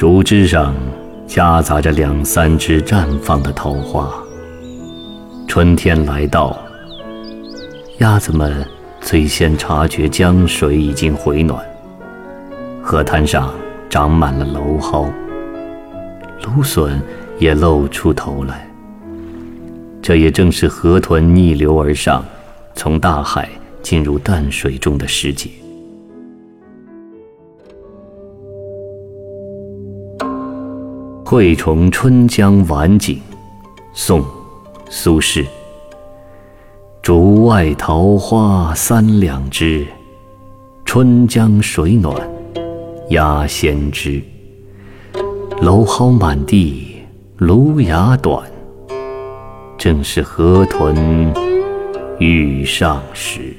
竹枝上夹杂着两三枝绽放的桃花。春天来到，鸭子们最先察觉江水已经回暖，河滩上长满了蒌蒿，芦笋也露出头来。这也正是河豚逆流而上，从大海进入淡水中的时节。《惠崇春江晚景》，宋·苏轼。竹外桃花三两枝，春江水暖鸭先知。蒌蒿满地芦芽短。正是河豚欲上时。